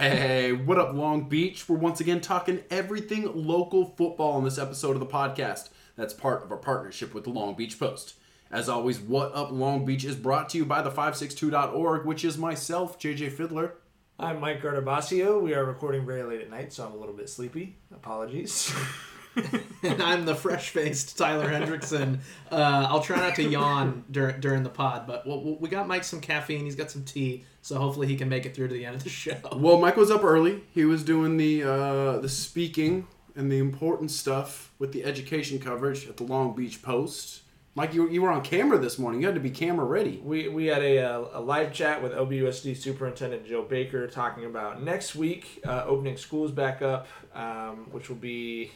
Hey, what up, Long Beach? We're once again talking everything local football on this episode of the podcast. That's part of our partnership with the Long Beach Post. As always, What Up Long Beach is brought to you by the 562.org, which is myself, JJ Fiddler. I'm Mike Guardabascio. We are recording very late at night, so I'm a little bit sleepy. Apologies. and I'm the fresh faced Tyler Hendrickson. Uh, I'll try not to yawn dur- during the pod, but we'll, we got Mike some caffeine. He's got some tea, so hopefully he can make it through to the end of the show. Well, Mike was up early. He was doing the uh, the speaking and the important stuff with the education coverage at the Long Beach Post. Mike, you, you were on camera this morning. You had to be camera ready. we we had a, uh, a live chat with LBUSD Superintendent Jill Baker talking about next week uh, opening schools back up, um, which will be,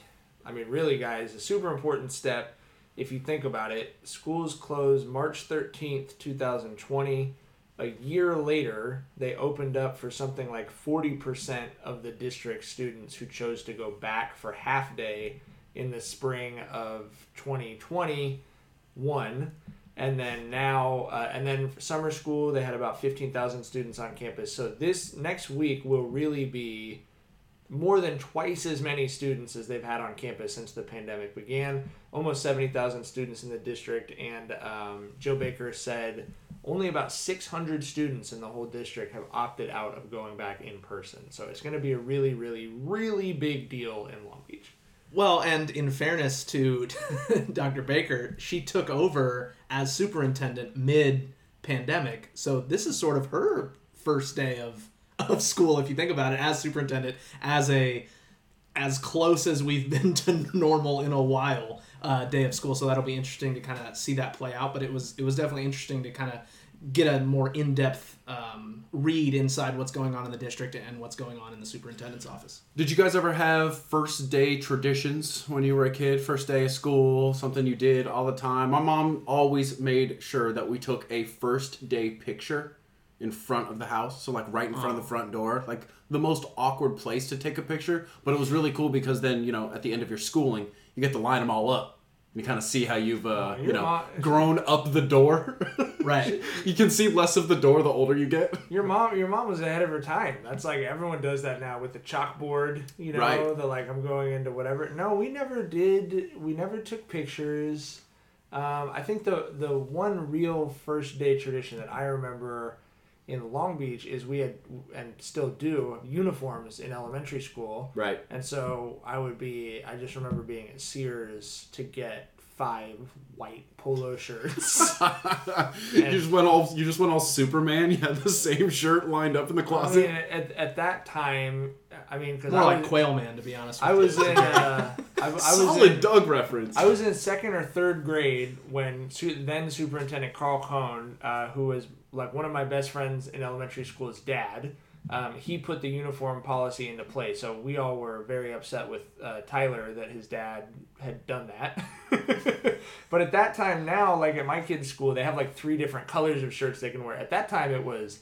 I mean, really, guys, a super important step. If you think about it, schools closed March 13th, 2020. A year later, they opened up for something like 40% of the district students who chose to go back for half day in the spring of 2021. and then now uh, and then summer school they had about 15,000 students on campus. So this next week will really be more than twice as many students as they've had on campus since the pandemic began. Almost 70,000 students in the district. And um, Jill Baker said only about 600 students in the whole district have opted out of going back in person so it's going to be a really really really big deal in Long Beach Well, and in fairness to Dr. Baker, she took over as superintendent mid pandemic. So this is sort of her first day of, of school, if you think about it, as superintendent, as a as close as we've been to normal in a while uh, day of school. So that'll be interesting to kind of see that play out. But it was it was definitely interesting to kind of get a more in depth um, read inside what's going on in the district and what's going on in the superintendent's office. Did you guys ever have first day traditions when you were a kid? First day of school, something you did all the time? My mom always made sure that we took a first day picture in front of the house. So, like, right in front of the front door. Like, the most awkward place to take a picture. But it was really cool because then, you know, at the end of your schooling, you get to line them all up. And you kind of see how you've, uh, you know, mom- grown up the door. Right. you can see less of the door the older you get. Your mom, your mom was ahead of her time. That's like everyone does that now with the chalkboard. You know, Right. the like I'm going into whatever. No, we never did. We never took pictures. Um, I think the the one real first day tradition that I remember in Long Beach is we had and still do uniforms in elementary school. Right. And so I would be. I just remember being at Sears to get five white polo shirts. you just went all you just went all Superman. You had the same shirt lined up in the I closet. mean, at, at that time, I mean, because More I like was, Quail Man, to be honest. With I you. was in, uh, I, I was Solid in, Doug reference. I was in second or third grade when then Superintendent Carl Cohn, uh, who was like one of my best friends in elementary school, school's dad, um, he put the uniform policy into place. So we all were very upset with uh, Tyler that his dad had done that. but at that time, now, like at my kids' school, they have like three different colors of shirts they can wear. At that time, it was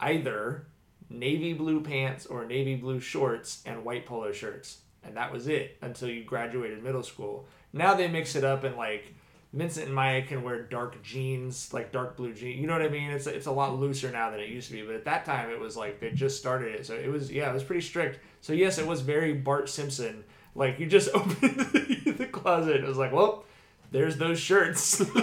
either navy blue pants or navy blue shorts and white polo shirts. And that was it until you graduated middle school. Now they mix it up and like Vincent and Maya can wear dark jeans, like dark blue jeans. You know what I mean? It's it's a lot looser now than it used to be. But at that time, it was like they just started it, so it was yeah, it was pretty strict. So yes, it was very Bart Simpson. Like you just opened the, the closet, it was like, well, there's those shirts.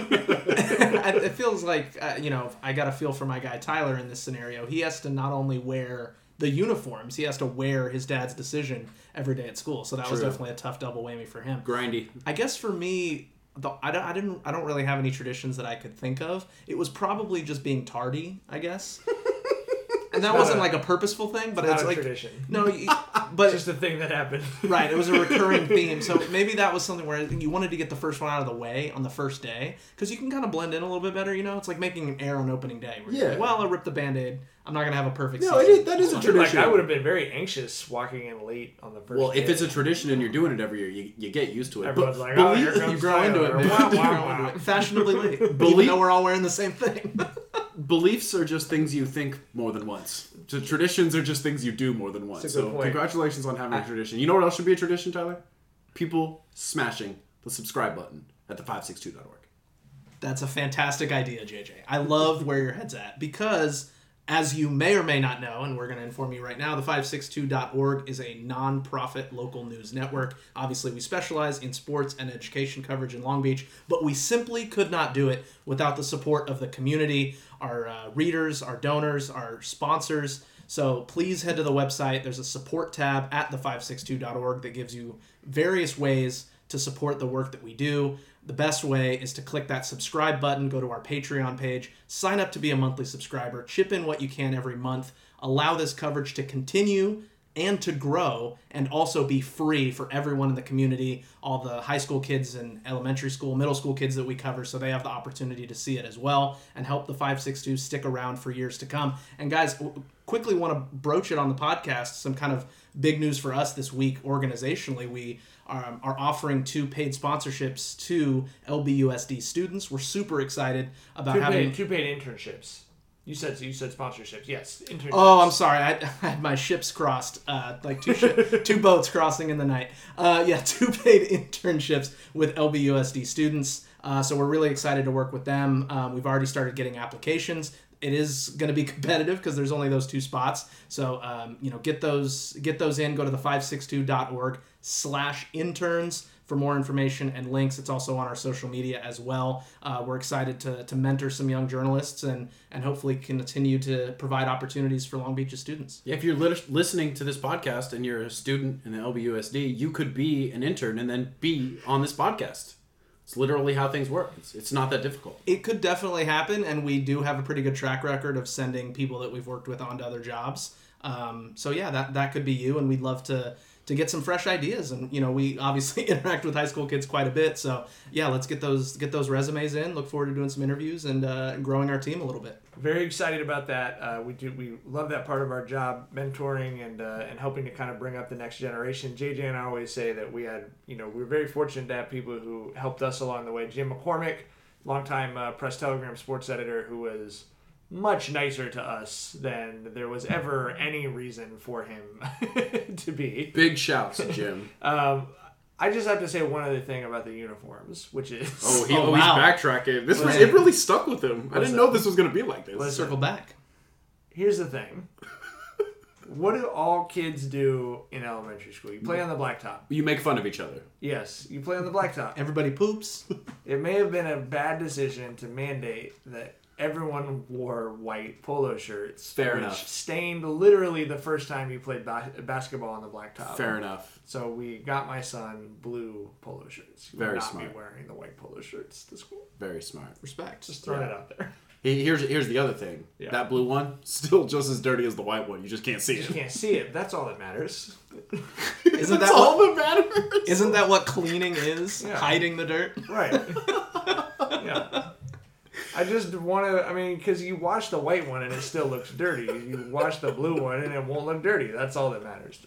It feels like uh, you know I got a feel for my guy Tyler in this scenario. He has to not only wear the uniforms, he has to wear his dad's decision every day at school. So that was definitely a tough double whammy for him. Grindy. I guess for me, the, I, don't, I didn't I don't really have any traditions that I could think of. It was probably just being tardy, I guess. And that wasn't a- like a purposeful thing, but not it's a like tradition. no, you- but It's just a thing that happened. Right, it was a recurring theme. So maybe that was something where you wanted to get the first one out of the way on the first day because you can kind of blend in a little bit better. You know, it's like making an air on opening day. Where Yeah. like, well, I ripped the band aid. I'm not gonna have a perfect. No, it season. is, that is a tradition. Like. I would have been very anxious walking in late on the first. well, if it's a tradition and you're doing it every year, you, you get used to it. Everyone's But like, oh, believe- here comes You grow into it. Wow, You wow, grow wow. into it. Fashionably late, even though we're all wearing the same thing. Beliefs are just things you think more than once. So traditions are just things you do more than once. That's a good So point. congratulations on having a tradition. You know what else should be a tradition, Tyler? People smashing the subscribe button at the562.org. That's a fantastic idea, JJ. I love where your head's at because As you may or may not know, and we're going to inform you right now, the 562.org is a non-profit local news network. Obviously, we specialize in sports and education coverage in Long Beach, but we simply could not do it without the support of the community, our uh, readers, our donors, our sponsors. So please head to the website. There's a support tab at the562.org that gives you various ways to support the work that we do. The best way is to click that subscribe button, go to our Patreon page, sign up to be a monthly subscriber, chip in what you can every month, allow this coverage to continue and to grow and also be free for everyone in the community, all the high school kids and elementary school, middle school kids that we cover, so they have the opportunity to see it as well and help the 562 stick around for years to come. And guys, quickly want to broach it on the podcast some kind of big news for us this week organizationally. We um, are offering two paid sponsorships to LBUSD students. We're super excited about Two having paid, two paid internships. You said you said sponsorships. Yes, internships. Oh, I'm sorry. I, I had my ships crossed, uh, like two shi two boats crossing in the night. Uh, yeah, two paid internships with LBUSD students. Uh, so we're really excited to work with them. Um, we've already started getting applications. It is going to be competitive because there's only those two spots. So um, you know, get those get those in. Go to the 562.org slash interns for more information and links. It's also on our social media as well. Uh, we're excited to, to mentor some young journalists and, and hopefully continue to provide opportunities for Long Beach's students. Yeah, if you're lit- listening to this podcast and you're a student in the LBUSD, you could be an intern and then be on this podcast. It's literally how things work. It's, it's not that difficult. It could definitely happen, and we do have a pretty good track record of sending people that we've worked with onto other jobs. Um, so yeah, that that could be you, and we'd love to to get some fresh ideas. And you know, we obviously interact with high school kids quite a bit. So yeah, let's get those get those resumes in. Look forward to doing some interviews and, uh, growing our team a little bit. Very excited about that. Uh, we do we love that part of our job, mentoring and uh, and helping to kind of bring up the next generation. JJ and I always say that we had you know we were very fortunate to have people who helped us along the way. Jim McCormick, longtime uh, Press Telegram sports editor, who was much nicer to us than there was ever any reason for him to be. Big shouts, Jim. Um, I just have to say one other thing about the uniforms, which is Oh, he, Oh, oh, wow. he's backtracking. This was Listen. it. Really stuck with him. I didn't know this was going to be like this. Let's Circle back. here's the thing. what do all kids do in elementary school? You play on the blacktop. You make fun of each other. Yes, you play on the blacktop. Everybody poops. It may have been a bad decision to mandate that everyone wore white polo shirts. Fair which enough. Stained literally the first time you played ba- basketball on the blacktop. Fair enough. So we got my son blue polo shirts. He will Very not smart. be wearing the white polo shirts to school. Very smart. Respect. Just throwing it out there. Here's here's the other thing. Yeah. That blue one still just as dirty as the white one. You just can't see You it. can't see it. That's all that matters. Isn't that all what, that matters? isn't that what cleaning is? Yeah. Hiding the dirt. Right. yeah. I just want to. I mean, because you wash the white one and it still looks dirty. You wash the blue one and it won't look dirty. That's all that matters.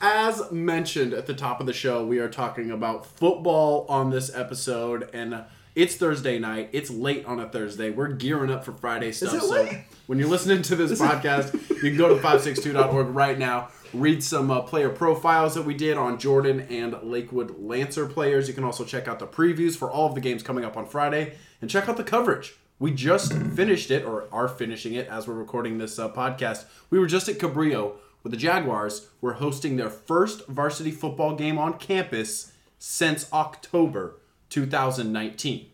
As mentioned at the top of the show, we are talking about football on this episode, and it's Thursday night. It's late on a Thursday. We're gearing up for Friday stuff. so when you're listening to this podcast, you can go to 562.org right now. Read some uh, player profiles that we did on Jordan and Lakewood Lancer players. You can also check out the previews for all of the games coming up on Friday and check out the coverage. We just finished it, or are finishing it as we're recording this uh, podcast. We were just at Cabrillo with the Jaguars We're hosting their first varsity football game on campus since October 2019.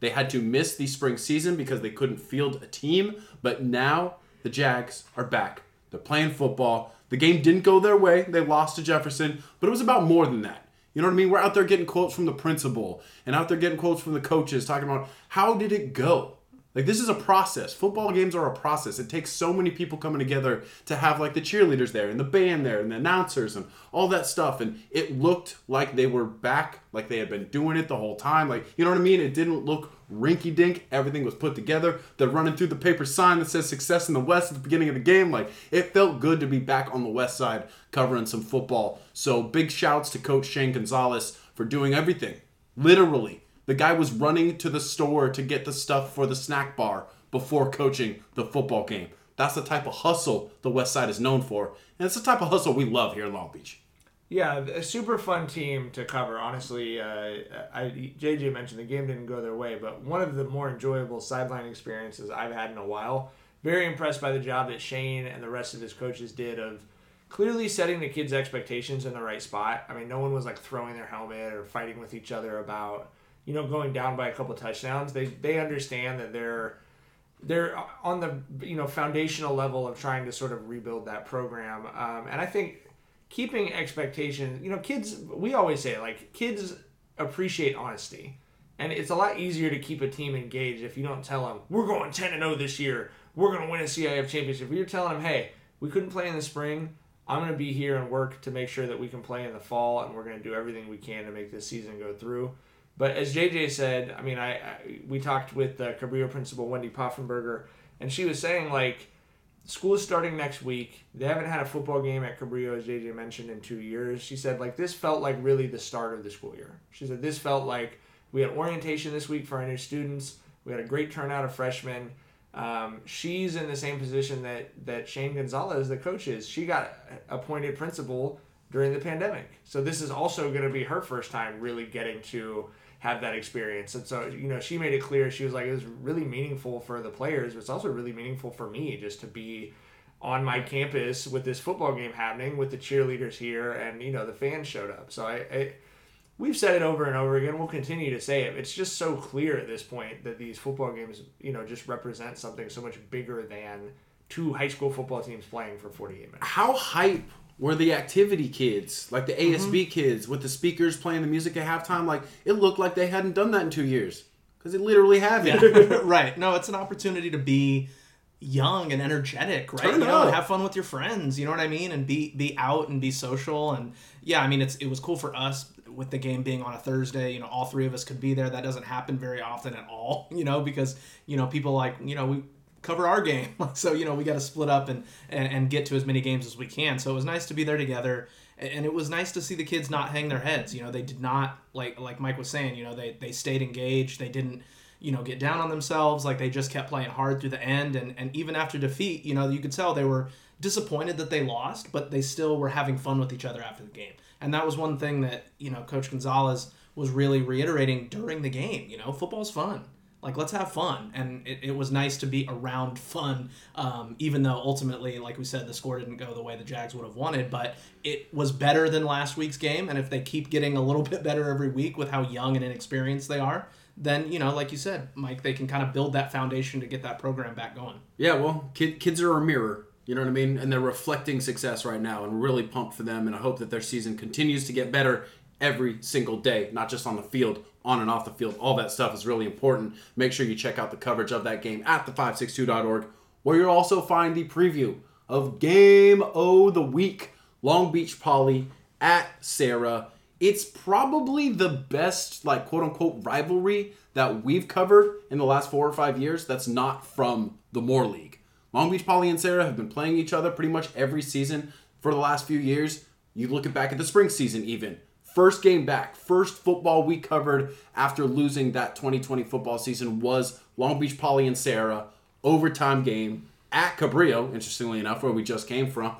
They had to miss the spring season because they couldn't field a team, but now the Jags are back. They're playing football. The game didn't go their way. They lost to Jefferson, but it was about more than that. You know what I mean? We're out there getting quotes from the principal and out there getting quotes from the coaches talking about how did it go? Like this is a process. Football games are a process. It takes so many people coming together to have like the cheerleaders there and the band there and the announcers and all that stuff. And it looked like they were back, like they had been doing it the whole time. Like you know what I mean? It didn't look rinky dink. Everything was put together. They're running through the paper sign that says success in the West at the beginning of the game. Like it felt good to be back on the West side covering some football. So big shouts to Coach Shane Gonzalez for doing everything. Literally. The guy was running to the store to get the stuff for the snack bar before coaching the football game. That's the type of hustle the West Side is known for, and it's the type of hustle we love here in Long Beach. Yeah, a super fun team to cover. Honestly, uh, I, JJ mentioned the game didn't go their way, but one of the more enjoyable sideline experiences I've had in a while. very impressed by the job that Shane and the rest of his coaches did of clearly setting the kids' expectations in the right spot. I mean, no one was like throwing their helmet or fighting with each other about you know going down by a couple touchdowns. They they understand that they're they're on the you know foundational level of trying to sort of rebuild that program. Um, and I think keeping expectations, you know, kids. We always say like kids appreciate honesty. And it's a lot easier to keep a team engaged if you don't tell them, we're going 10 and 0 this year. We're going to win a CIF championship. If you're telling them, hey, we couldn't play in the spring. I'm going to be here and work to make sure that we can play in the fall, and we're going to do everything we can to make this season go through. But as JJ said, I mean, I, I we talked with the Cabrillo principal Wendy Poffenberger, and she was saying like, school is starting next week. They haven't had a football game at Cabrillo, as JJ mentioned, in two years. She said like this felt like really the start of the school year. She said this felt like we had orientation this week for our new students. We had a great turnout of freshmen. Um, she's in the same position that that Shane Gonzalez, the coach, is. She got appointed principal during the pandemic, so this is also going to be her first time really getting to have that experience. And so, you know, she made it clear she was like, it was really meaningful for the players, but it's also really meaningful for me just to be on my campus with this football game happening with the cheerleaders here and you know the fans showed up so I, I we've said it over and over again. We'll continue to say it. It's just so clear at this point that these football games, you know, just represent something so much bigger than two high school football teams playing for 48 minutes. How hype were the activity kids, like the ASB mm-hmm. kids, with the speakers playing the music at halftime? Like it looked like they hadn't done that in two years because they literally have it. Yeah. right. No, it's an opportunity to be young and energetic, right? Turn you know, have fun with your friends. You know what I mean? And be be out and be social. And yeah, I mean, it's it was cool for us with the game being on a Thursday. You know, all three of us could be there. That doesn't happen very often at all. You know, because you know people like you know we cover our game, so you know we got to split up and, and and get to as many games as we can. So it was nice to be there together. And it was nice to see the kids not hang their heads. You know, they did not like like Mike was saying. You know, they they stayed engaged. They didn't you know, get down on themselves. Like they just kept playing hard through the end. And, and even after defeat, you know, you could tell they were disappointed that they lost, but they still were having fun with each other after the game. And that was one thing that, you know, Coach Gonzalez was really reiterating during the game. You know, football's fun. Like, let's have fun. And it, it was nice to be around fun, um, even though ultimately, like we said, the score didn't go the way the Jags would have wanted. But it was better than last week's game. And if they keep getting a little bit better every week with how young and inexperienced they are, then you know, like you said, Mike, they can kind of build that foundation to get that program back going. Yeah, well, kid, kids are a mirror. You know what I mean? And they're reflecting success right now, and really pumped for them. And I hope that their season continues to get better every single day, not just on the field, on and off the field. All that stuff is really important. Make sure you check out the coverage of that game at the562.org, where you'll also find the preview of Game O the Week, Long Beach Poly at Serra. it's probably the best like quote unquote rivalry that we've covered in the last four or five years that's not from the Moore League. Long Beach Poly and Serra have been playing each other pretty much every season for the last few years. You look back at the spring season even. First game back, first football we covered after losing that 2020 football season was Long Beach Poly and Serra overtime game at Cabrillo, interestingly enough, where we just came from.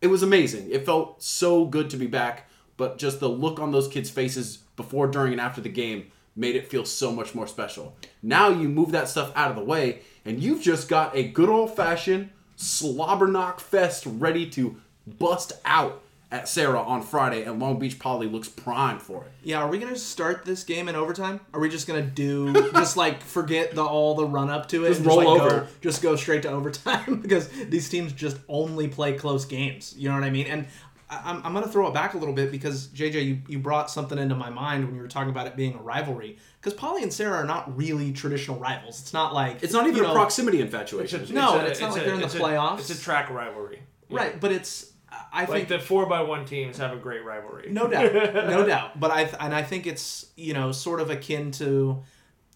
It was amazing. It felt so good to be back but just the look on those kids' faces before, during, and after the game made it feel so much more special. Now you move that stuff out of the way, and you've just got a good old fashioned slobber knock fest ready to bust out at Serra on Friday, and Long Beach Poly looks primed for it. Yeah, are we gonna start this game in overtime? Are we just gonna do just like forget the all the run up to it, just roll just, like, over, go, just go straight to overtime because these teams just only play close games. You know what I mean? And I'm, I'm going to throw it back a little bit because JJ, you, you brought something into my mind when you were talking about it being a rivalry. Because Poly and Serra are not really traditional rivals. It's not like it's not even a know, proximity infatuation. It's a, no, it's, a, it's not it's like a, they're in the playoffs. it's a track rivalry, yeah. right? But it's I like think the four by one teams have a great rivalry. No doubt, no doubt. But I and I think it's you know sort of akin to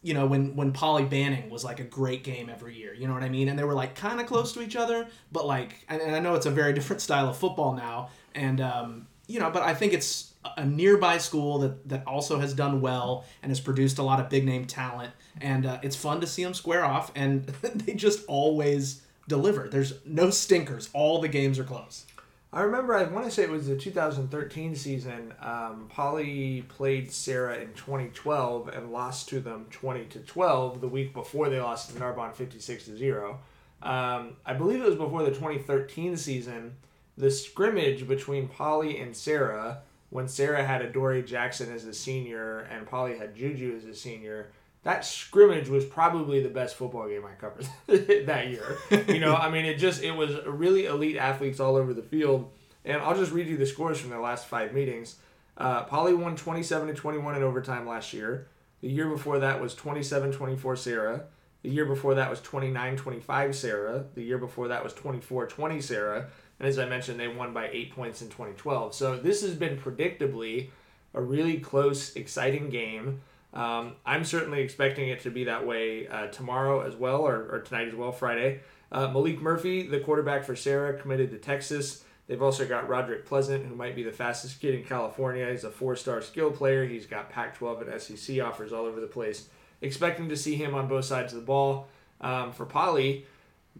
you know when when Poly Banning was like a great game every year. You know what I mean? And they were like kind of close to each other, but like and, and I know it's a very different style of football now and um, you know, but I think it's a nearby school that that also has done well and has produced a lot of big name talent, and uh, it's fun to see them square off, and they just always deliver. There's no stinkers. All the games are close. I remember, I want to say it was the 2013 season. Um, Poly played Serra in 2012 and lost to them 20 to 12 the week before they lost to Narbonne 56 to zero. Um, I believe it was before the 2013 season. The scrimmage between Poly and Serra, when Serra had Adoree Jackson as a senior and Poly had Juju as a senior, that scrimmage was probably the best football game I covered that year. You know, I mean, it just it was really elite athletes all over the field. And I'll just read you the scores from their last five meetings. Uh, Poly won 27 to 21 in overtime last year. The year before that was 27 24 Serra. The year before that was 29 25 Serra. The year before that was 24 20 Serra. And as I mentioned, they won by eight points in 2012. So this has been predictably a really close, exciting game. Um, I'm certainly expecting it to be that way uh, tomorrow as well, or, or tonight as well, Friday. Uh, Maalik Murphy, the quarterback for Serra, committed to Texas. They've also got Roderick Pleasant, who might be the fastest kid in California. He's a four star skill player. He's got Pac 12 and SEC offers all over the place. Expecting to see him on both sides of the ball. Um, for Poly,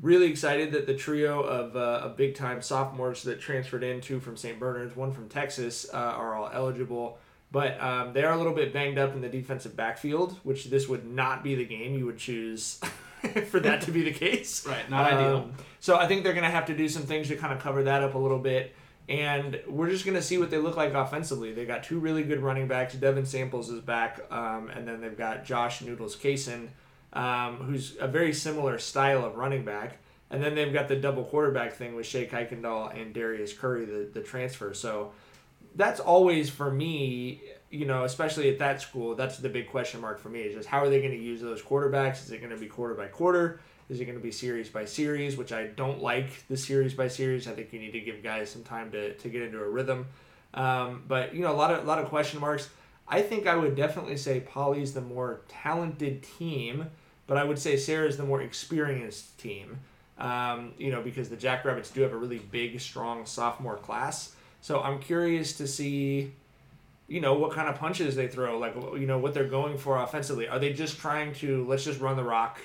really excited that the trio of, uh, of big time sophomores that transferred in, two from St. Bernard's, one from Texas, uh, are all eligible. But um, they are a little bit banged up in the defensive backfield, which this would not be the game you would choose for that to be the case. Right, not um, ideal. So I think they're going to have to do some things to kind of cover that up a little bit. And we're just going to see what they look like offensively. They got two really good running backs. Devin Samples is back, um, and then they've got Josh Noodles Kaysen, um, who's a very similar style of running back. And then they've got the double quarterback thing with Shea Kuykendall and Darius Curry, the, the transfer. So that's always for me you know, especially at that school, that's the big question mark for me is just how are they going to use those quarterbacks? Is it going to be quarter by quarter? Is it going to be series by series, which I don't like the series by series. I think you need to give guys some time to, to get into a rhythm. Um, but you know, a lot of a lot of question marks. I think I would definitely say Poly's the more talented team, but I would say Serra's the more experienced team. Um, you know, because the Jackrabbits do have a really big, strong sophomore class. So I'm curious to see you know what kind of punches they throw, like you know what they're going for offensively. Are they just trying to let's just run the rock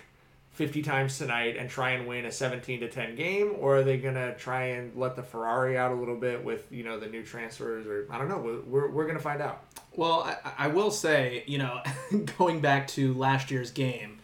50 times tonight and try and win a 17 to 10 game or are they to try and let the Ferrari out a little bit with, you know, the new transfers or I don't know, we're we're to find out. Well, I, I will say, you know, going back to last year's game,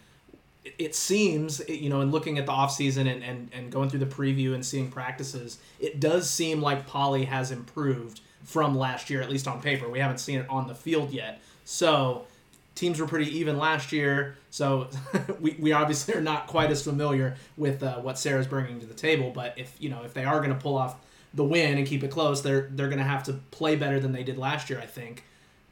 it seems, you know, in looking at the offseason and, and, and going through the preview and seeing practices, it does seem like Poly has improved from last year, at least on paper. We haven't seen it on the field yet. So teams were pretty even last year. So we, we obviously are not quite as familiar with uh, what Serra's bringing to the table. But if you know if they are going to pull off the win and keep it close, they're they're going to have to play better than they did last year, I think.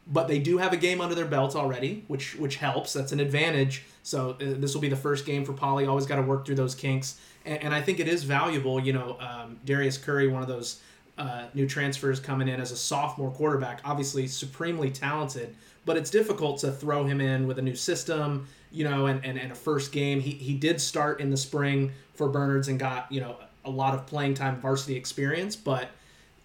But they do have a game under their belt already, which which helps. That's an advantage. So uh, this will be the first game for Poly. Always got to work through those kinks, and, and, I think it is valuable. You know, um, Darius Curry, one of those uh, new transfers coming in as a sophomore quarterback, obviously supremely talented, but it's difficult to throw him in with a new system, you know, and, and, and a first game. He, he did start in the spring for Bernards and got, you know, a lot of playing time varsity experience, but,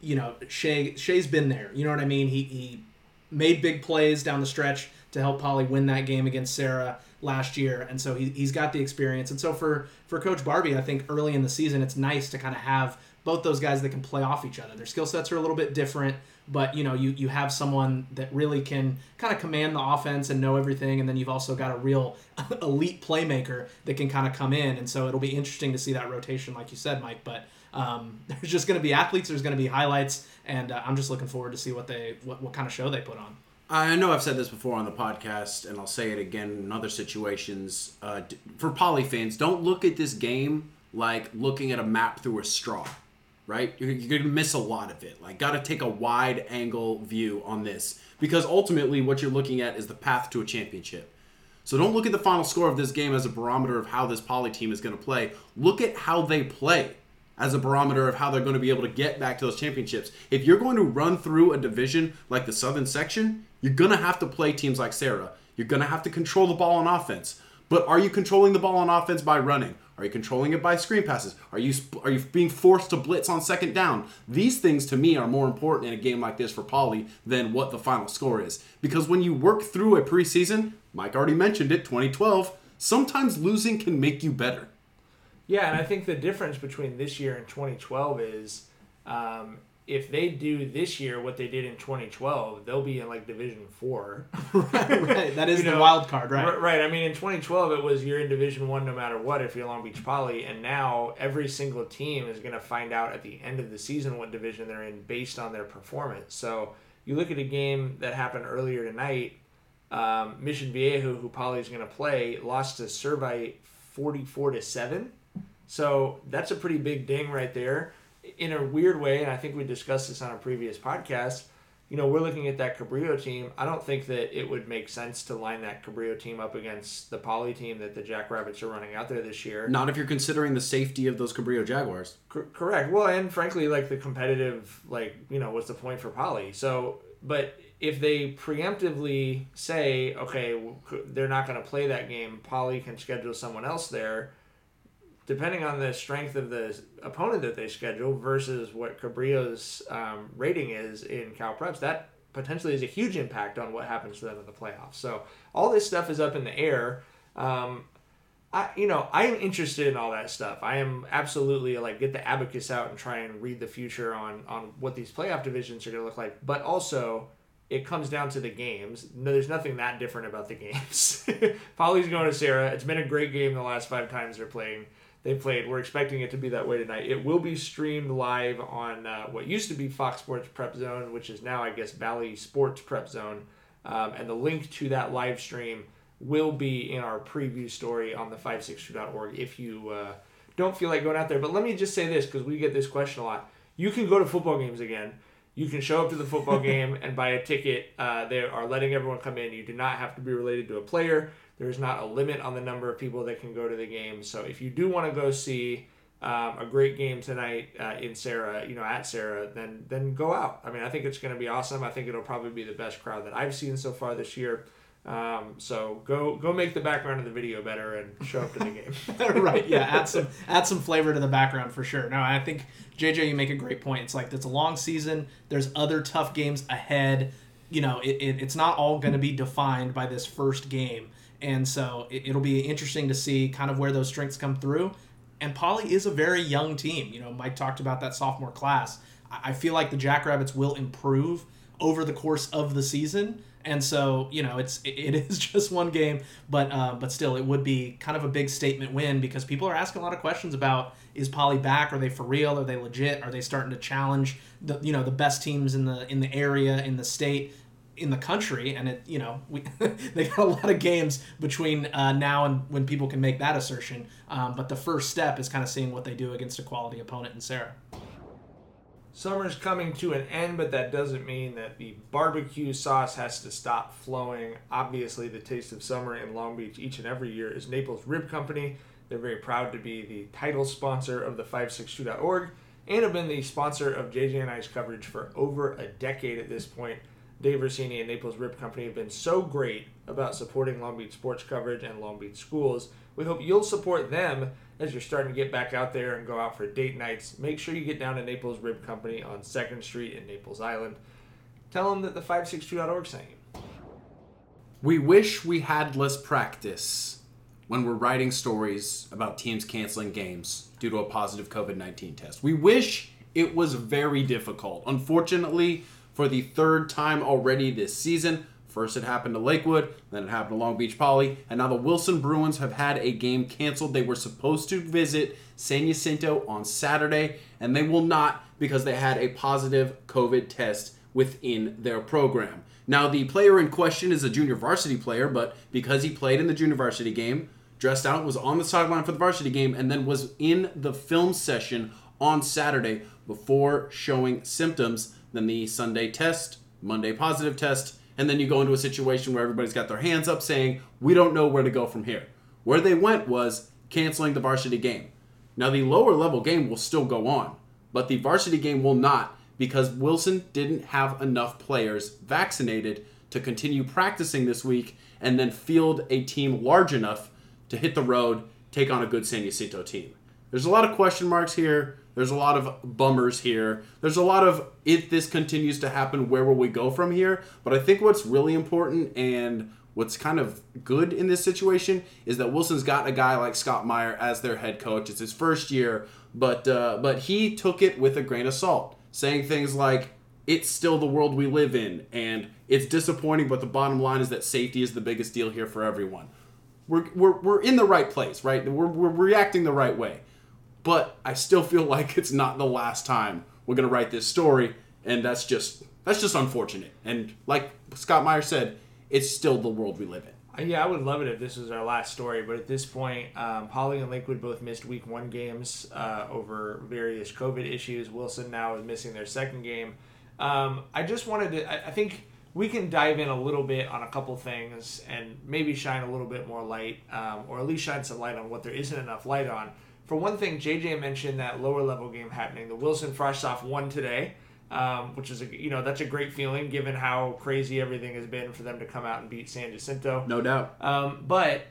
you know, Shea, Shea's been there. You know what I mean? He, he made big plays down the stretch to help Poly win that game against Serra last year, and so he, he's got the experience. And so for for Coach Barbee, I think early in the season, it's nice to kind of have both those guys that can play off each other. Their skill sets are a little bit different, but you know, you you have someone that really can kind of command the offense and know everything, and then you've also got a real elite playmaker that can kind of come in, and so it'll be interesting to see that rotation, like you said, Mike. But um, there's just going to be athletes, there's going to be highlights, and uh, I'm just looking forward to see what they what, what kind of show they put on. I know I've said this before on the podcast, and I'll say it again in other situations. Uh, for Poly fans, don't look at this game like looking at a map through a straw right? You're, you're going to miss a lot of it. Like, got to take a wide angle view on this because ultimately what you're looking at is the path to a championship. So don't look at the final score of this game as a barometer of how this poly team is going to play. Look at how they play as a barometer of how they're going to be able to get back to those championships. If you're going to run through a division like the Southern section, you're going to have to play teams like Serra. You're going to have to control the ball on offense. But are you controlling the ball on offense by running? Are you controlling it by screen passes? Are you are you being forced to blitz on second down? These things to me are more important in a game like this for Poly than what the final score is. Because when you work through a preseason, Mike already mentioned it, 2012, sometimes losing can make you better. Yeah, and I think the difference between this year and 2012 is um, if they do this year what they did in 2012, they'll be in like Division Four. right, right. That is You the know, wild card, right? R- Right. I mean, in 2012, it was you're in Division One no matter what if you're Long Beach Poly, and now every single team is going to find out at the end of the season what division they're in based on their performance. So you look at a game that happened earlier tonight. Um, Mission Viejo, who Poly is going to play, lost to Servite 44 to seven. So that's a pretty big ding right there. In a weird way, and I think we discussed this on a previous podcast. You know, we're looking at that Cabrillo team. I don't think that it would make sense to line that Cabrillo team up against the Poly team that the Jackrabbits are running out there this year. Not if you're considering the safety of those Cabrillo Jaguars. Cor- correct. Well, and frankly, like the competitive, like you know, what's the point for Poly? So, but if they preemptively say, okay, they're not going to play that game, Poly can schedule someone else there. Depending on the strength of the opponent that they schedule versus what Cabrillo's um, rating is in Cal Preps, that potentially is a huge impact on what happens to them in the playoffs. So all this stuff is up in the air. Um, I, you know, I am interested in all that stuff. I am absolutely like get the abacus out and try and read the future on on what these playoff divisions are going to look like. But also, it comes down to the games. No, there's nothing that different about the games. Poly's going to Serra. It's been a great game the last five times they're playing. They played. We're expecting it to be that way tonight. It will be streamed live on uh, what used to be Fox Sports Prep Zone, which is now I guess Bally Sports Prep Zone, um, and the link to that live stream will be in our preview story on the 562.org if you uh, don't feel like going out there. But let me just say this because we get this question a lot. You can go to football games again. You can show up to the football game and buy a ticket. Uh, they are letting everyone come in. You do not have to be related to a player. There is not a limit on the number of people that can go to the game. So if you do want to go see um, a great game tonight uh, in Serra, you know, at Serra, then then go out. I mean, I think it's going to be awesome. I think it'll probably be the best crowd that I've seen so far this year. Um, so go go make the background of the video better and show up to the game. right. Yeah. Add some add some flavor to the background for sure. No, I think JJ, you make a great point. It's like it's a long season. There's other tough games ahead. You know, it, it, it's not all going to be defined by this first game, and so it, it'll be interesting to see kind of where those strengths come through. And Poly is a very young team. You know, Mike talked about that sophomore class. I I feel like the Jackrabbits will improve over the course of the season and so you know it's it is just one game but uh, but still it would be kind of a big statement win because people are asking a lot of questions about is Poly back are they for real are they legit are they starting to challenge the you know the best teams in the in the area in the state in the country and it you know we they got a lot of games between uh, now and when people can make that assertion um, but the first step is kind of seeing what they do against a quality opponent in Serra Summer's coming to an end, but that doesn't mean that the barbecue sauce has to stop flowing. Obviously, the taste of summer in Long Beach each and every year is Naples Rib Company. They're very proud to be the title sponsor of the 562.org and have been the sponsor of JJ and I's coverage for over a decade at this point. Dave Rossini and Naples Rib Company have been so great about supporting Long Beach sports coverage and Long Beach schools. We hope you'll support them as you're starting to get back out there and go out for date nights. Make sure you get down to Naples Rib Company on 2nd Street in Naples Island. Tell them that the 562.org sent you. We wish we had less practice when we're writing stories about teams canceling games due to a positive COVID 19 test. We wish it was very difficult. Unfortunately, for the third time already this season, first it happened to Lakewood, then it happened to Long Beach Poly, and now the Wilson Bruins have had a game canceled. They were supposed to visit San Jacinto on Saturday, and they will not because they had a positive COVID test within their program. Now, the player in question is a junior varsity player, but because he played in the junior varsity game, dressed out, was on the sideline for the varsity game, and then was in the film session on Saturday before showing symptoms, then the Sunday test, Monday positive test, and then you go into a situation where everybody's got their hands up saying, We don't know where to go from here. Where they went was canceling the varsity game. Now, the lower level game will still go on, but the varsity game will not because Wilson didn't have enough players vaccinated to continue practicing this week and then field a team large enough to hit the road, take on a good San Jacinto team. There's a lot of question marks here. There's a lot of bummers here. There's a lot of if this continues to happen, where will we go from here? But I think what's really important and what's kind of good in this situation is that Wilson's got a guy like Scott Meyer as their head coach. It's his first year, but uh, but he took it with a grain of salt. saying things like, it's still the world we live in, and it's disappointing, but the bottom line is that safety is the biggest deal here for everyone. We're, we're, we're in the right place, right? We're, we're reacting the right way. But I still feel like it's not the last time we're going to write this story, and that's just that's just unfortunate. And like Scott Meyer said, it's still the world we live in. Yeah, I would love it if this was our last story, but at this point, um, Poly and Lakewood both missed week one games uh, over various COVID issues. Wilson now is missing their second game. Um, I just wanted to, I, I think we can dive in a little bit on a couple things and maybe shine a little bit more light, um, or at least shine some light on what there isn't enough light on. For one thing, JJ mentioned that lower level game happening. The Wilson Frosh-Soph won today um, which is a you know that's a great feeling given how crazy everything has been for them to come out and beat San Jacinto. No doubt. Um, but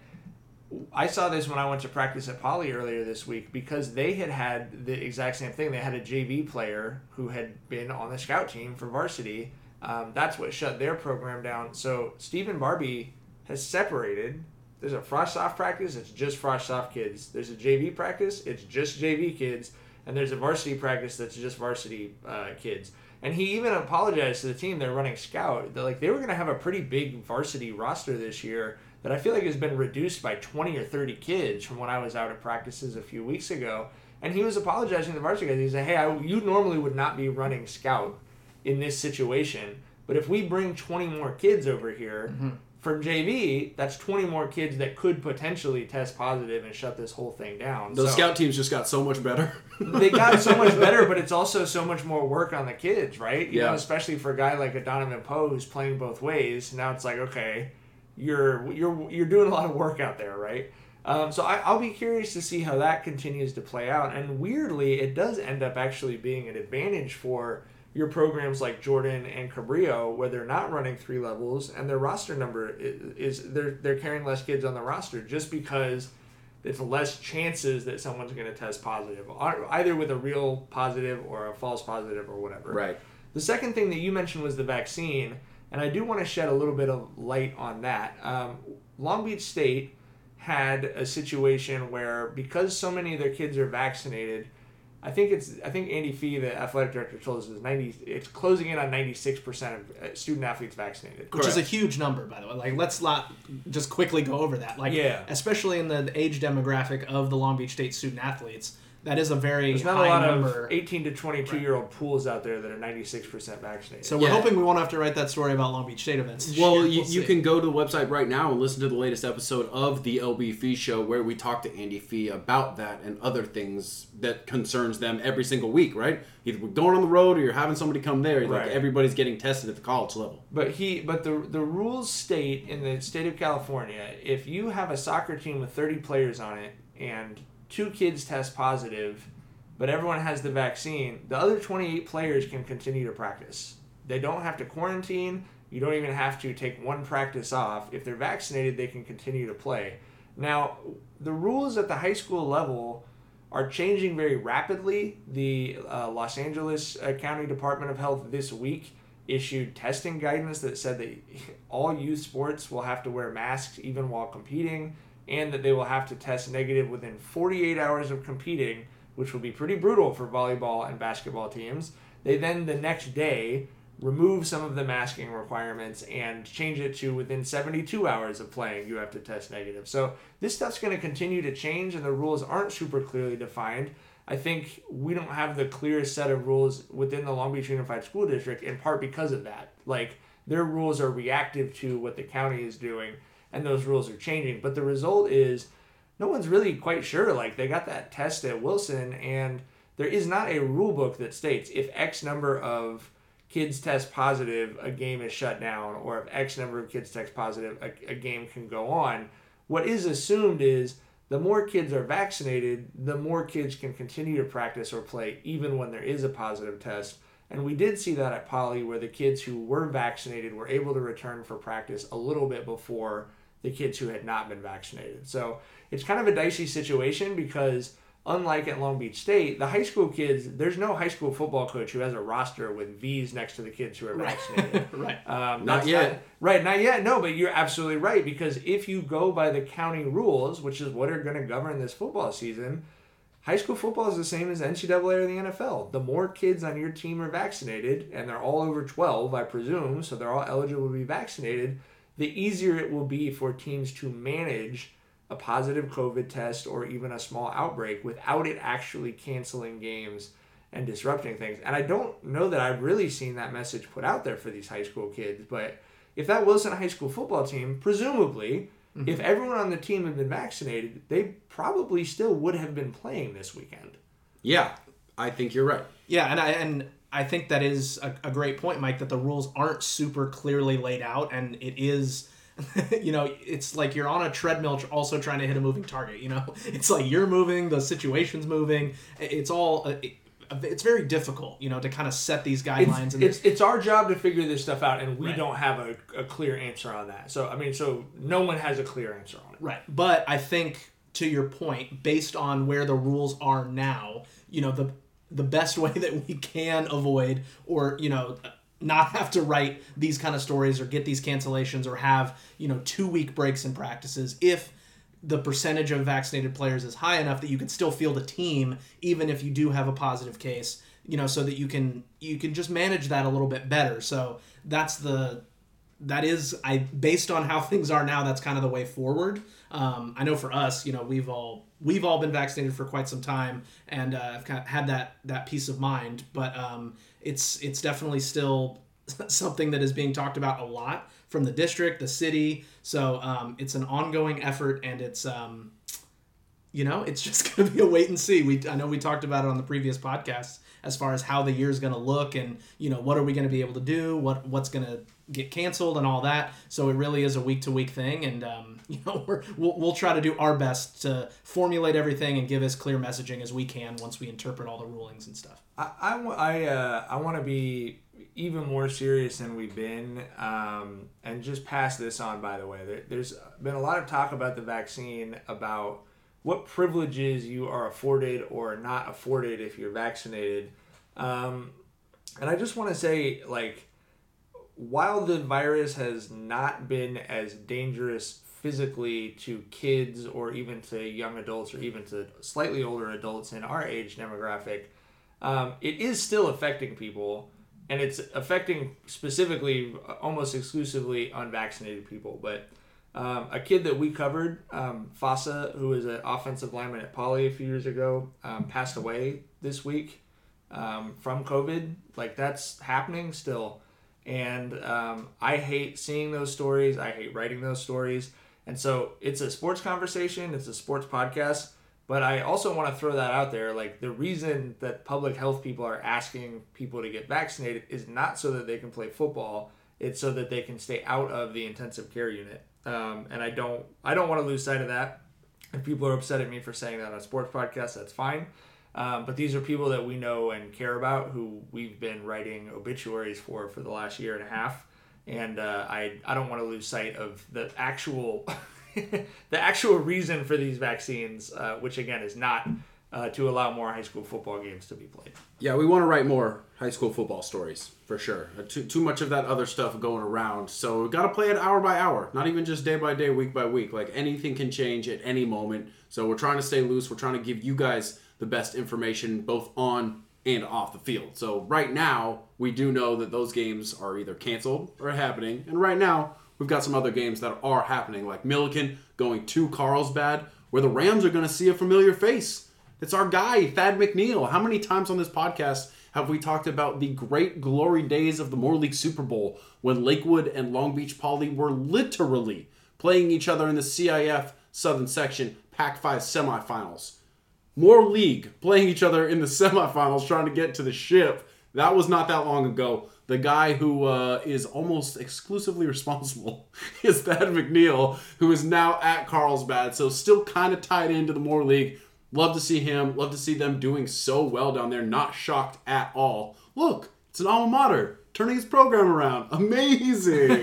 I saw this when I went to practice at Poly earlier this week because they had had the exact same thing. They had a JV player who had been on the scout team for varsity. Um, that's what shut their program down. So Stephen Barbee has separated. There's a frosh-soph practice. It's just frosh-soph kids. There's a JV practice. It's just JV kids. And there's a varsity practice that's just varsity uh, kids. And he even apologized to the team they're running scout. That like they were going to have a pretty big varsity roster this year that I feel like has been reduced by 20 or 30 kids from when I was out at practices a few weeks ago. And he was apologizing to the varsity guys. He said, "Hey, I, you normally would not be running scout in this situation, but if we bring 20 more kids over here from JV, that's 20 more kids that could potentially test positive and shut this whole thing down." Those So- scout teams just got so much better. they got so much better, but it's also so much more work on the kids, right? You Yeah. know, especially for a guy like a Donovan Poe who's playing both ways. Now it's like, okay, you're you're you're doing a lot of work out there, right? Um, so I, I'll be curious to see how that continues to play out. And weirdly, it does end up actually being an advantage for your programs like Jordan and Cabrillo, where they're not running three levels and their roster number is, is they're they're carrying less kids on the roster just because it's less chances that someone's going to test positive, either with a real positive or a false positive or whatever. right. The second thing that you mentioned was the vaccine, and I do want to shed a little bit of light on that. Um, Long Beach State had a situation where because so many of their kids are vaccinated, I think it's I think Andy Fee, the athletic director, told us it was ninety. It's closing in on ninety six percent of uh, student athletes vaccinated. which is a huge number by the way like let's not just quickly go over that like Yeah. especially in the age demographic of the long beach state student athletes that is a very There's not high a lot number of eighteen to twenty two year old pools out there that are ninety six percent vaccinated. so we're Yeah. hoping we won't have to write that story about long beach state events Well, you, We'll you see. can go to the website right now and listen to the latest episode of the LB Fee Show where we talk to Andy Fee about that and other things that concerns them every single week, right? Either we're going on the road or you're having somebody come there. Like Right. everybody's getting tested at the college level. But he, but the the rules state in the state of California, if you have a soccer team with thirty players on it and two kids test positive, but everyone has the vaccine, the other twenty eight players can continue to practice. They don't have to quarantine. You don't even have to take one practice off. If they're vaccinated, they can continue to play. Now, the rules at the high school level are changing very rapidly. The uh, Los Angeles uh, County Department of Health this week issued testing guidance that said that all youth sports will have to wear masks even while competing, and that they will have to test negative within 48 hours of competing, which will be pretty brutal for volleyball and basketball teams. They then, the next day, remove some of the masking requirements and change it to within 72 hours of playing you have to test negative. So this stuff's going to continue to change and the rules aren't super clearly defined. I think we don't have the clearest set of rules within the long beach unified school district in part because of that. Like their rules are reactive to what the county is doing and those rules are changing but the result is no one's really quite sure like they got that test at wilson and there is not a rule book that states if x number of kids test positive, a game is shut down, or if X number of kids test positive, a, a game can go on. What is assumed is the more kids are vaccinated, the more kids can continue to practice or play, even when there is a positive test. And we did see that at Poly, where the kids who were vaccinated were able to return for practice a little bit before the kids who had not been vaccinated. So it's kind of a dicey situation because unlike at Long Beach State, the high school kids, there's no high school football coach who has a roster with V's next to the kids who are vaccinated. right Um, Not yet. right, not yet. No, but you're absolutely right because if you go by the county rules, which is what are going to govern this football season, high school football is the same as NCAA or the NFL. The more kids on your team are vaccinated, and they're all over 12, I presume, so they're all eligible to be vaccinated, the easier it will be for teams to manage a positive COVID test or even a small outbreak without it actually canceling games and disrupting things. And I don't know that I've really seen that message put out there for these high school kids, but if that Wilson high school football team, presumably, mm-hmm. if everyone on the team had been vaccinated, they probably still would have been playing this weekend. Yeah, I think you're right. Yeah, and I and I think that is a, a great point, Mike. That the rules aren't super clearly laid out, and it is. you know, it's like you're on a treadmill also trying to hit a moving target. You know, it's like you're moving, the situation's moving. It's all. Uh, it, it's very difficult, you know, to kind of set these guidelines. It's, and it's, it's our job to figure this stuff out, and we right. don't have a, a clear answer on that. So I mean, so no one has a clear answer on it. Right, but I think to your point, based on where the rules are now, you know, the the best way that we can avoid or you know not have to write these kind of stories or get these cancellations or have you know two week breaks in practices if the percentage of vaccinated players is high enough that you can still field a team even if you do have a positive case you know so that you can you can just manage that a little bit better. So that's the that is i based on how things are now that's kind of the way forward um, i know for us you know we've all we've all been vaccinated for quite some time and uh, i've kind of had that that peace of mind but um, it's it's definitely still something that is being talked about a lot from the district, the city. So um, it's an ongoing effort, and it's um, you know it's just going to be a wait and see. We I know we talked about it on the previous podcast as far as how the year is going to look, and you know what are we going to be able to do, what what's going to get canceled, and all that. So it really is a week to week thing, and um, you know we're, we'll we'll try to do our best to formulate everything and give as clear messaging as we can once we interpret all the rulings and stuff. I I, I, uh, I want to be even more serious than we've been. Um, and just pass this on, by the way. There, there's been a lot of talk about the vaccine, about what privileges you are afforded or not afforded if you're vaccinated. Um, and I just want to say, like, while the virus has not been as dangerous physically to kids or even to young adults or even to slightly older adults in our age demographic, um, it is still affecting people and it's affecting specifically almost exclusively unvaccinated people. But um, a kid that we covered, um, who was an offensive lineman at Poly a few years ago, um, passed away this week um, from COVID. Like that's happening still, and um, I hate seeing those stories. I hate writing those stories. And so it's a sports conversation. It's a sports podcast. But I also want to throw that out there. Like the reason that public health people are asking people to get vaccinated is not so that they can play football. It's so that they can stay out of the intensive care unit. Um, and I don't, I don't want to lose sight of that. If people are upset at me for saying that on a sports podcast, that's fine. Um, but these are people that we know and care about, who we've been writing obituaries for for the last year and a half. And uh, I, I don't want to lose sight of the actual the actual reason for these vaccines, uh, which again is not uh, to allow more high school football games to be played. Yeah, we want to write more high school football stories for sure. Uh, too, too much of that other stuff going around. So we've got to play it hour by hour, not even just day by day, week by week. Like anything can change at any moment. So we're trying to stay loose. We're trying to give you guys the best information both on and off the field. So right now, we do know that those games are either canceled or happening. And right now, We've got some other games that are happening, like Millikan going to Carlsbad, where the Rams are going to see a familiar face. It's our guy, Thad McNeil. How many times on this podcast have we talked about the great glory days of the Moore League Super Bowl when Lakewood and Long Beach Poly were literally playing each other in the CIF Southern Section Pac 5 semifinals? Moore League playing each other in the semifinals trying to get to the ship. That was not that long ago the guy who uh, is almost exclusively responsible is Thad McNeil, who is now at Carlsbad, so still kind of tied into the Moore League. Love to see him. Love to see them doing so well down there. Not shocked at all. Look, it's an alma mater turning his program around. Amazing.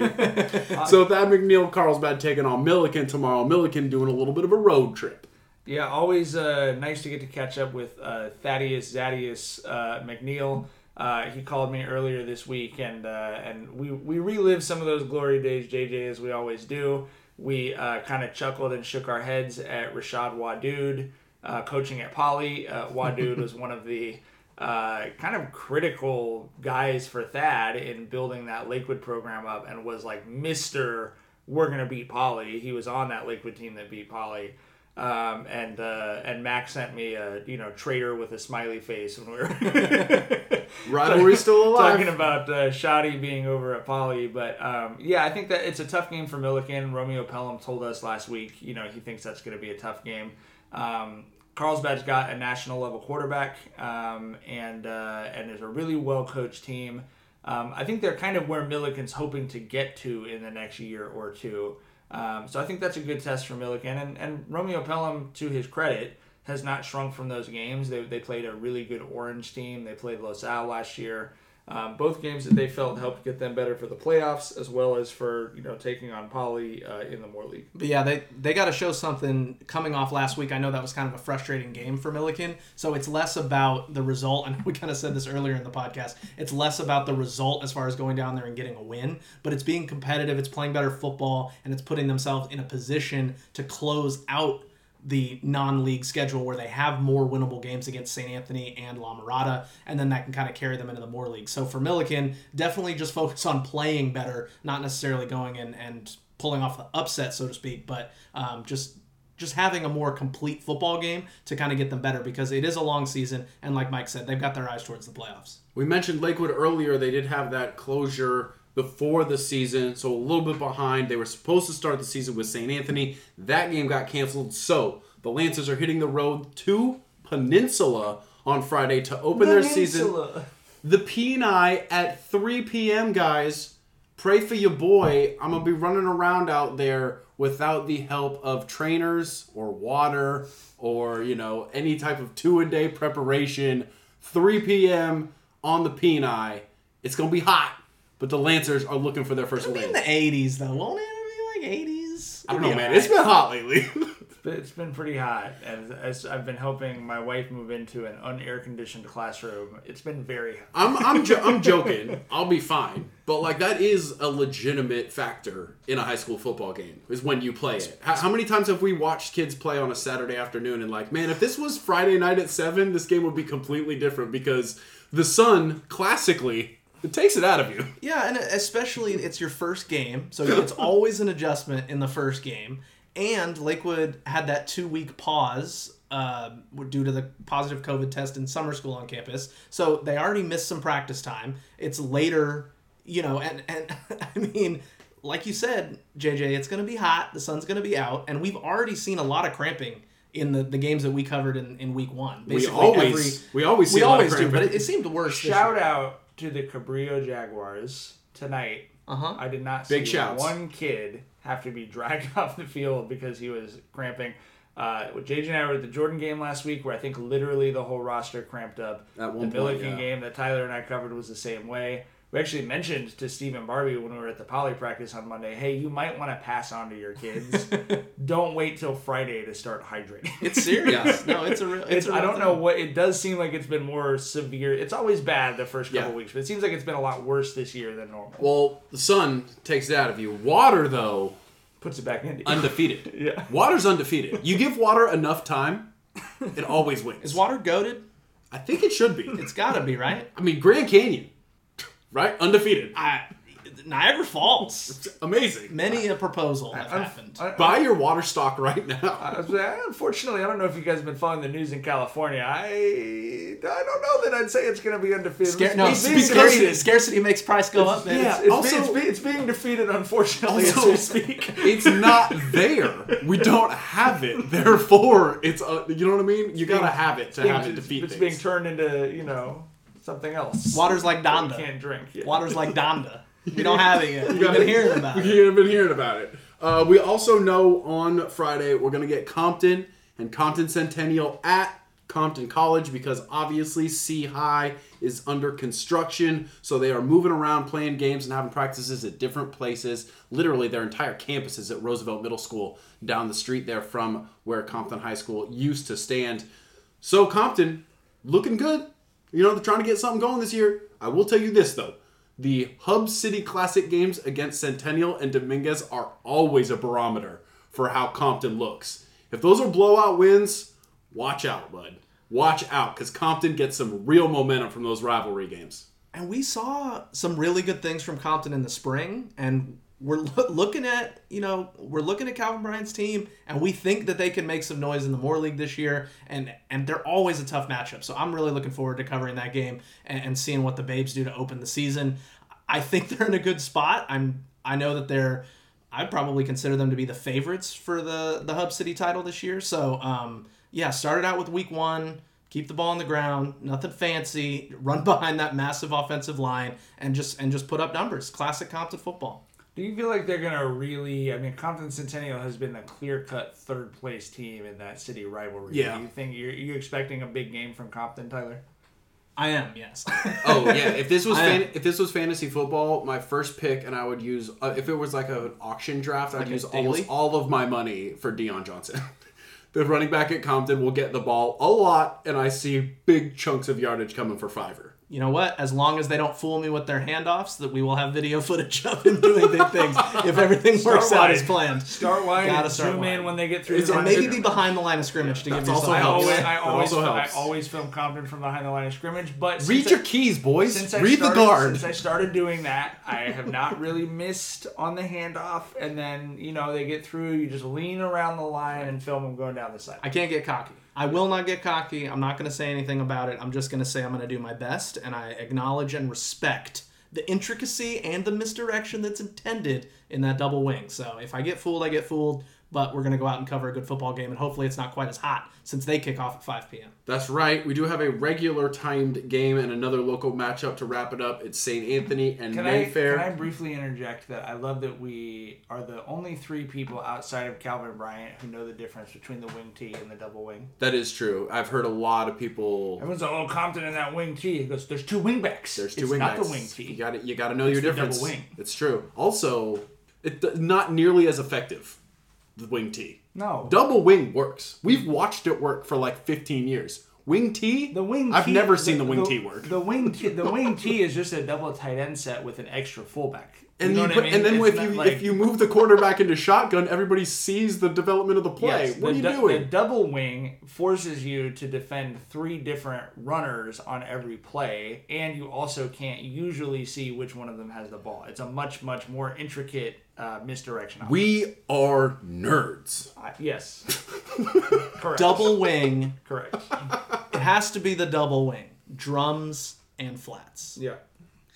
so Thad McNeil, Carlsbad taking on Millikan tomorrow. Millikan doing a little bit of a road trip. Yeah, always uh, nice to get to catch up with uh, Thaddeus Zadius uh, McNeil. Uh, he called me earlier this week, and uh, and we we relived some of those glory days, JJ, as we always do. We uh, kind of chuckled and shook our heads at Rashad Wadood, uh, coaching at Poly. Wadud was one of the kind of critical guys for Thad in building that Lakewood program up and was like Mister. We're gonna beat Poly. He was on that Lakewood team that beat Poly. Um, and uh, and Max sent me a you know traitor with a smiley face when we were Rivalry still alive. talking about uh, Shoddy being over at Poly. But um, yeah, I think that it's a tough game for Millikan. Romeo Pelham told us last week, you know, he thinks that's going to be a tough game. Um, Carlsbad's got a national level quarterback, um, and uh, and there's a really well coached team. Um, I think they're kind of where Millikan's hoping to get to in the next year or two. Um, so I think that's a good test for Millikan. And, and Romeo Pelham, to his credit, has not shrunk from those games. They, they played a really good Orange team. They played Los Al last year. Um, both games that they felt helped get them better for the playoffs, as well as for you know taking on Poly uh, in the Moore League. But yeah, they they got to show something coming off last week. I know that was kind of a frustrating game for Millikan. So it's less about the result. And we kind of said this earlier in the podcast. It's less about the result as far as going down there and getting a win, but it's being competitive. It's playing better football, and it's putting themselves in a position to close out the non-league schedule where they have more winnable games against St. Anthony and La Mirada, and then that can kind of carry them into the Moore League. So for Millikan, definitely just focus on playing better, not necessarily going in and pulling off the upset, so to speak, but um, just just having a more complete football game to kind of get them better because it is a long season, and like Mike said, they've got their eyes towards the playoffs. We mentioned Lakewood earlier. They did have that closure before the season, so a little bit behind. They were supposed to start the season with St. Anthony. That game got canceled, so the Lancers are hitting the road to Peninsula on Friday to open their season. The P&I at 3 p.m., guys. Pray for your boy. I'm going to be running around out there without the help of trainers or water or, you know, any type of two-a-day preparation. 3 p.m. on the P&I. It's going to be hot, but the Lancers are looking for their first It'll be in the 80s, though, won't it? It'll be like 80s. I don't know, man. alright. It's been hot lately. It's been pretty hot, and as I've been helping my wife move into an unair conditioned classroom, it's been very hot. I'm I'm jo- I'm joking. I'll be fine. But like that is a legitimate factor in a high school football game is when you play it. How, how many times have we watched kids play on a Saturday afternoon and like, man, if this was Friday night at seven, this game would be completely different because the sun classically it takes it out of you. Yeah, and especially it's your first game, so it's always an adjustment in the first game. And Lakewood had that two week pause uh, due to the positive COVID test in summer school on campus, so they already missed some practice time. It's later, you know, and and I mean. Like you said, JJ, it's going to be hot. The sun's going to be out, and we've already seen a lot of cramping in the, the games that we covered in, in week one. We Basically, always we always see we a lot of always do, but it, it seemed worse. Shout out to the Cabrillo Jaguars tonight. Uh huh. I did not Big see shouts. one kid have to be dragged off the field because he was cramping. Uh, JJ and I were at the Jordan game last week, where I think literally the whole roster cramped up. At one the point, Millikan yeah. game that Tyler and I covered was the same way. We actually mentioned to Stephen Barbee when we were at the poly practice on Monday, hey, you might want to pass on to your kids. Don't wait till Friday to start hydrating. It's serious. no, it's a real. It's, It's, a I real don't thing. know what it does seem like it's been more severe. It's always bad the first couple Yeah. weeks, but it seems like it's been a lot worse this year than normal. well, the sun takes it out of you. Water though, Puts it back in. undefeated. yeah. Water's undefeated. You give water enough time, it always wins. Is water goaded? I think it should be. It's got to be right. I mean, Grand Canyon, right? Undefeated. I, Niagara Falls. Amazing. Many a proposal have Un- happened. un- Buy your water stock right now. I unfortunately, I don't know if you guys have been following the news in California. I I don't know that I'd say it's going to be undefeated. Scar- no, it's being scarcity, scarcity makes price go up. Man. yeah. It's, Also- being, it's, being, it's being defeated, unfortunately, Also- as we speak. It's not there. We don't have it. Therefore, it's uh, you know what I mean. You gotta have it to have it it's, it's things. being turned into you know something else. Water's like that we Donda. can't drink. Yeah. Water's like Donda. We don't have it yet. We've gotta- been hearing about it. You've been hearing about it. Uh, we also know on Friday we're gonna get Compton and Compton Centennial at Compton College because obviously C High is under construction, so they are moving around, playing games, and having practices at different places. Literally, their entire campus is at Roosevelt Middle School down the street there from where Compton High School used to stand. So Compton, looking good. You know, they're trying to get something going this year. I will tell you this though. The Hub City Classic games against Centennial and Dominguez are always a barometer for how Compton looks. If those are blowout wins, watch out, bud. Watch out, because Compton gets some real momentum from those rivalry games. And we saw some really good things from Compton in the spring, and we're lo- looking at you know we're looking at Calvin Bryant's team, and we think that they can make some noise in the Moore League this year, and and they're always a tough matchup. So I'm really looking forward to covering that game and, and seeing what the Babes do to open the season. I think they're in a good spot. I'm I know that they're I'd probably consider them to be the favorites for the the Hub City title this year. So um, yeah, started out with week one keep the ball on the ground, nothing fancy, run behind that massive offensive line, and just and just put up numbers. Classic Compton football. Do you feel like they're gonna really? I mean, Compton Centennial has been the clear-cut third place team in that city rivalry. Yeah. Do you think you're you expecting a big game from Compton, Tyler? I am, yes. Oh yeah, if this was fan- if this was fantasy football, my first pick, and I would use uh, if it was like an auction draft, I'd Like use daily? almost all of my money for Deion Johnson. the running back at Compton will get the ball a lot, and I see big chunks of yardage coming for Fiverr. You know what? As long as they don't fool me with their handoffs, that we will have video footage of him doing big things if everything Start works out as planned. Start wide Gotta start zoom in wide. when they get through. It's the line. Maybe be behind the line of scrimmage to give that's yourself also I helps. always, helps. I always, also I always film Compton from behind the line of scrimmage. But Read your I- keys, boys. Since Read started, the guard. Since I started doing that, I have not really missed on the handoff. And then you know they get through. You just lean around the line and film them going down the side. I can't get cocky. I will not get cocky. I'm not going to say anything about it. I'm just going to say I'm going to do my best, and I acknowledge and respect the intricacy and the misdirection that's intended in that double wing. So if I get fooled, I get fooled. But we're going to go out and cover a good football game, and hopefully it's not quite as hot since they kick off at 5 p.m. That's right. We do have a regular timed game and another local matchup to wrap it up. It's St. Anthony and Can I, Mayfair. can I briefly interject that I love that we are the only three people outside of Calvin Bryant who know the difference between the wing tee and the double wing. That is true. I've heard a lot of people. Everyone's like, "Oh, Compton in that wing tee." He goes, "There's two wing backs. There's two it's wing not backs. the wing You tee." got to You got to know It's your the difference. double wing. It's true. Also, it's not nearly as effective. The wing T. No, Double wing works. We've watched it work for like 15 years. Wing T. the wing. I've tee- never seen the wing T work. The wing tee, the wing tee is just a double tight end set with an extra fullback. And, know you put, I mean? and then It's if you like- if you move the quarterback into shotgun, everybody sees the development of the play. Yes, what the, are you du- doing? The double wing forces you to defend three different runners on every play, and you also can't usually see which one of them has the ball. It's a much, much more intricate uh, misdirection. option. we are nerds. Uh, yes, correct. Double wing. correct. It has to be the double wing. Drums and flats. Yeah.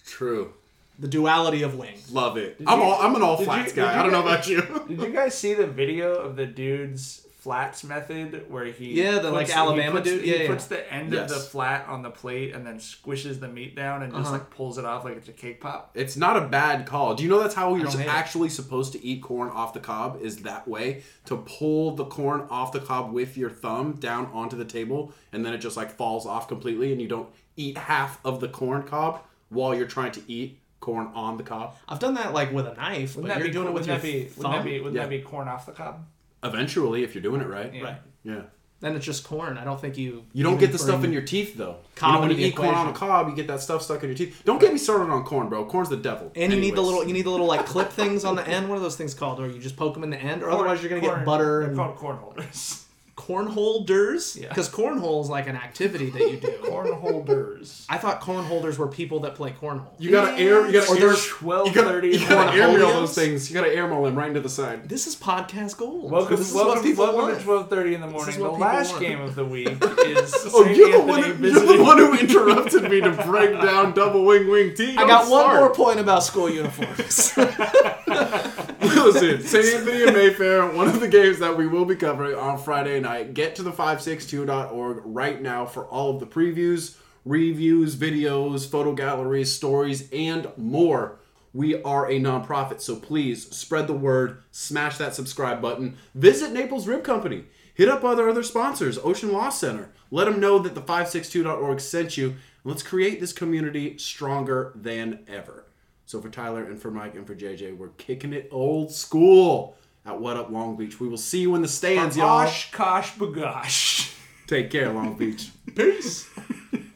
True. The duality of wings. Love it. Did I'm you- all I'm an all did you- flats did guy. you I don't know guys- about you. Did you guys see the video of the dude's flats method where he Yeah, the, like, puts- Alabama he puts, dude? he Yeah, yeah. puts the end Yes. of the flat on the plate and then squishes the meat down and just Uh-huh. like pulls it off like it's a cake pop. It's not a bad call. Do you know that's how you're don't hate it. actually supposed to eat corn off the cob? Is that way to pull the corn off the cob with your thumb down onto the table, and then it just like falls off completely, and you don't eat half of the corn cob while you're trying to eat corn on the cob. I've done that like with a knife, Wouldn't but that you're be doing it with wouldn't your that be, thumb. Wouldn't that be, wouldn't Yeah. that be corn off the cob? Eventually, if you're doing it right. Yeah. Right. Yeah. Then it's just corn. I don't think you. You don't even get the stuff bring- in your teeth though. You know, when into you the eat corn on a equation. cob, you get that stuff stuck in your teeth. Don't get me started on corn, bro. Corn's the devil. And you need the Anyways. little, you need the little like clip things on the end. What are those things called? Or you just poke them in the end, or otherwise you're gonna Corn- get butter They're and called corn holders. Cornhole Yeah. Because cornhole is like an activity that you do. corn holders. I thought corn holders were people that play cornhole. You gotta air. You gotta Or air. there's twelve You gotta, thirty. you gotta airmail Cornholios? those things. You gotta airmail them right into the side. This is podcast gold. Welcome, this is what welcome, people welcome want. to twelve thirty in the morning. is The what last want. game of the week is Oh, you're the, one who, you're the one who interrupted me to break down double wing wing T. I Don't got one start. more point about school uniforms. Listen, St. Anthony and Mayfair, one of the games that we will be covering on Friday night. Get to the 562.org right now for all of the previews, reviews, videos, photo galleries, stories, and more. We are a nonprofit, so please spread the word, smash that subscribe button, visit Naples Rib Company, hit up other other sponsors, Ocean Law Center. Let them know that the 562.org sent you. Let's create this community stronger than ever. So for Tyler and for Mike and for JJ, we're kicking it old school at What Up Long Beach. We will see you in the stands, y'all. Osh, kosh, bagosh. Take care, Long Beach. Peace.